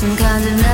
순간을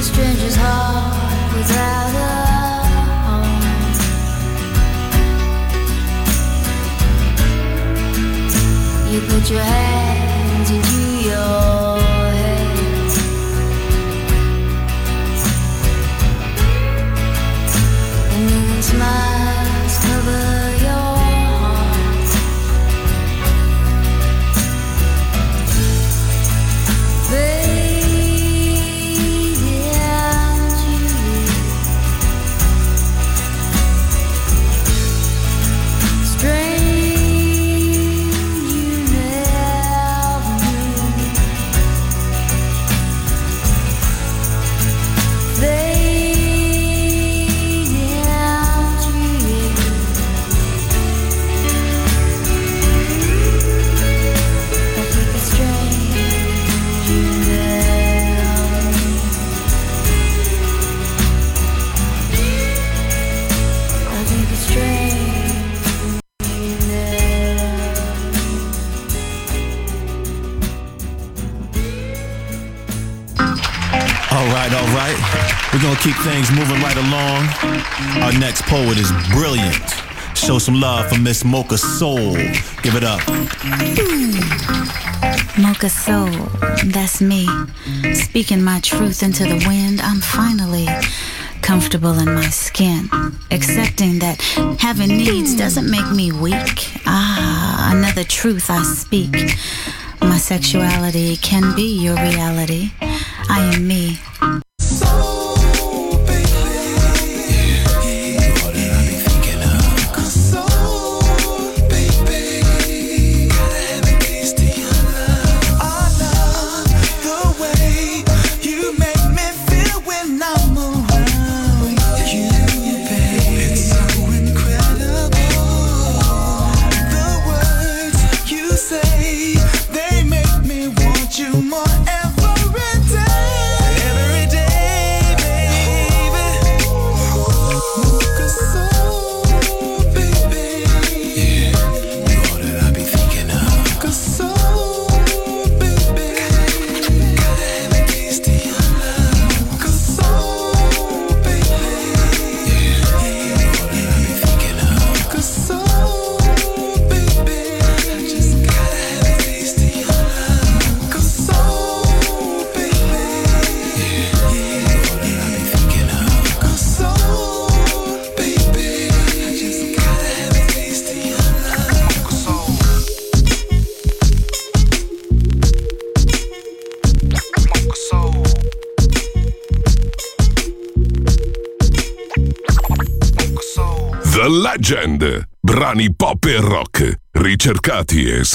a stranger's heart without a home. You put your head. Keep things moving right along. Our next poet is brilliant. Show some love for Miss Mocha Soul. Give it up. Mocha Soul, that's me. Speaking my truth into the wind, I'm finally comfortable in my skin, accepting that having needs doesn't make me weak. Ah, another truth I speak. My sexuality can be your reality. I am me.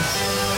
Peace.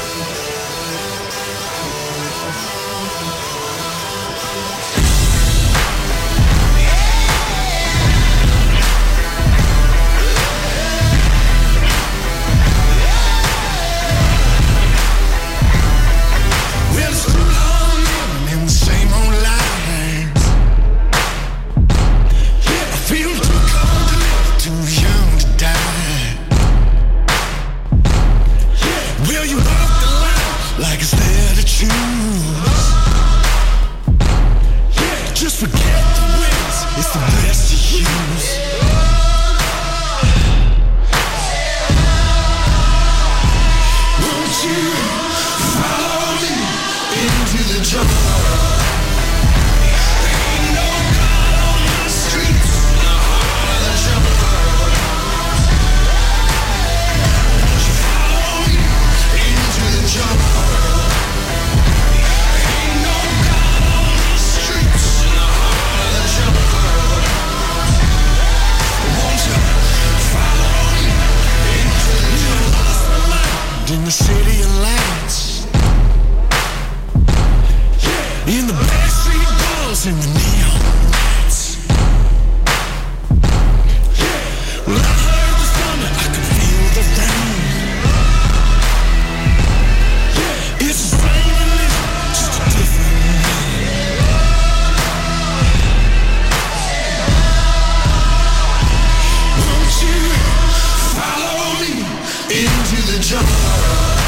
the drum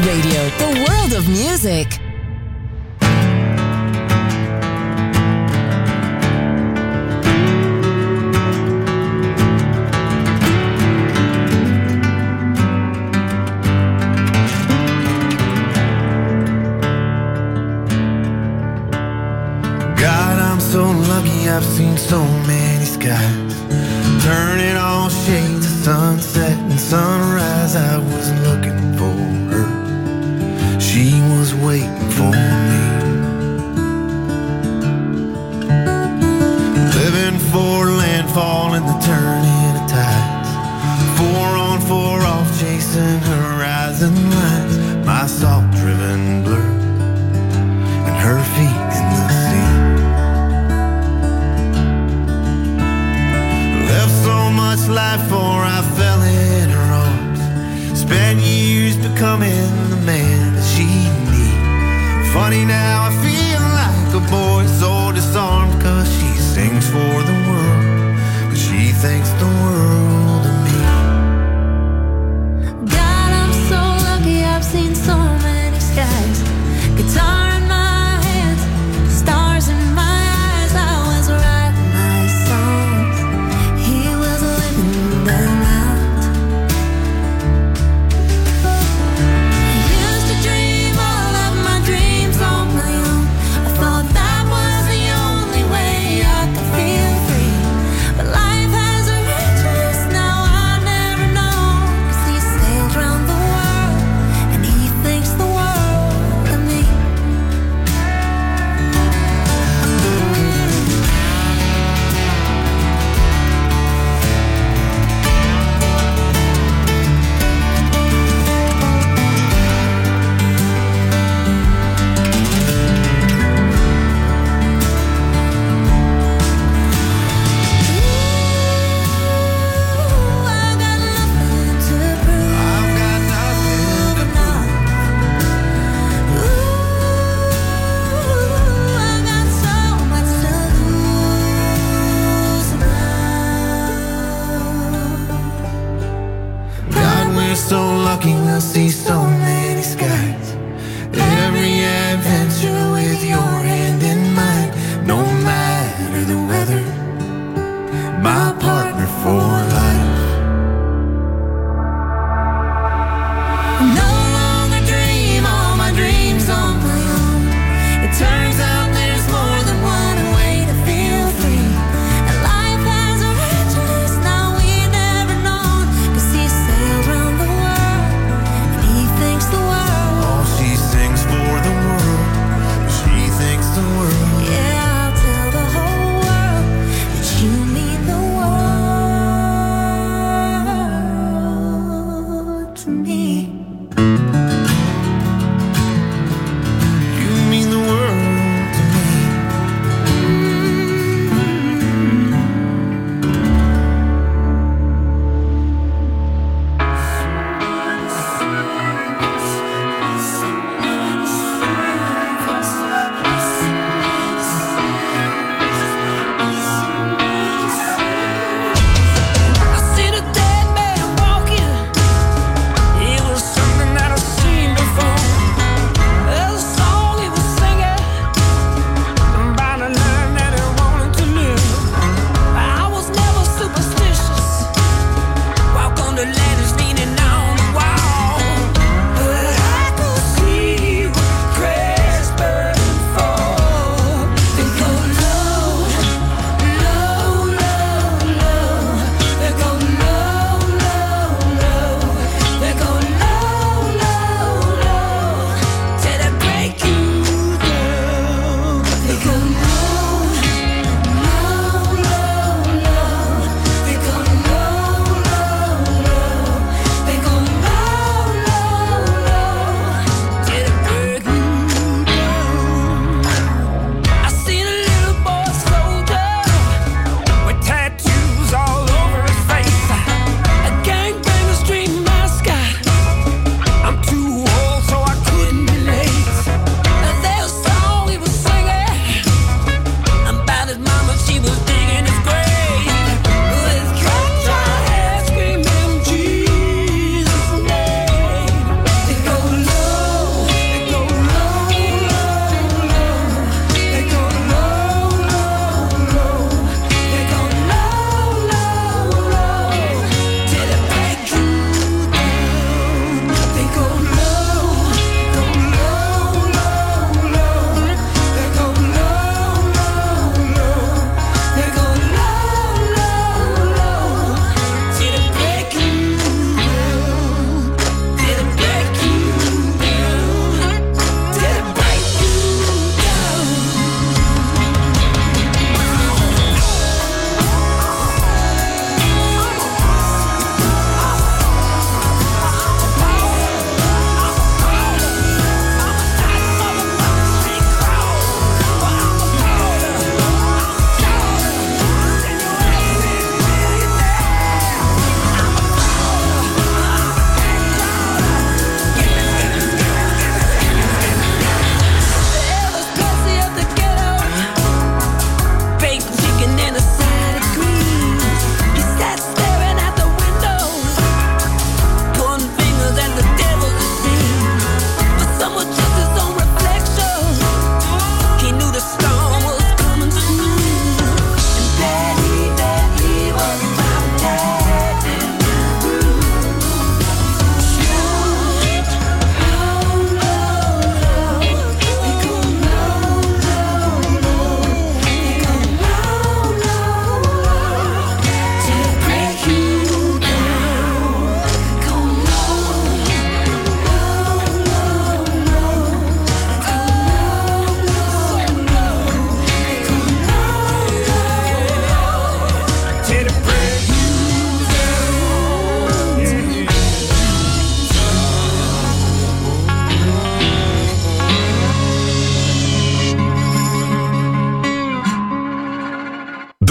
Radio, the world of music. God, I'm so lucky I've seen so many skies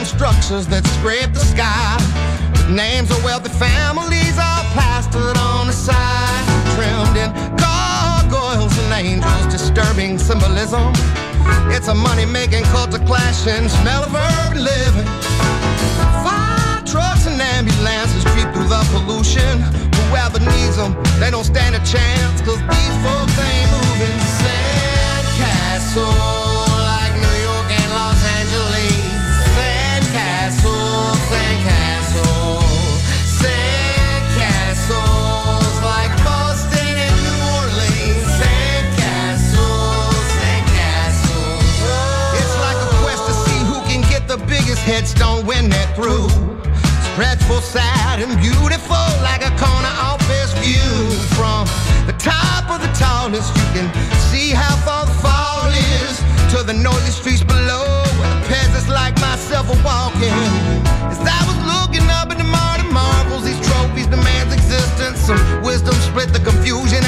And structures that scrape the sky. With names of wealthy families all plastered on the side. Trimmed in gargoyles and angels, disturbing symbolism. It's a money making cult of clashing, smell of urban living. Fire trucks and ambulances creep through the pollution. Whoever needs them, they don't stand a chance, cause these folks ain't moving. Sandcastle, biggest headstone when they're through. Stretchful, sad, and beautiful, like a corner office view. From the top of the tallest, you can see how far the fall is to the noisy streets below, where the peasants like myself are walking. As I was looking up at the mighty marvels, these trophies demand existence. Some wisdom split the confusion.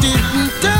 didn't die.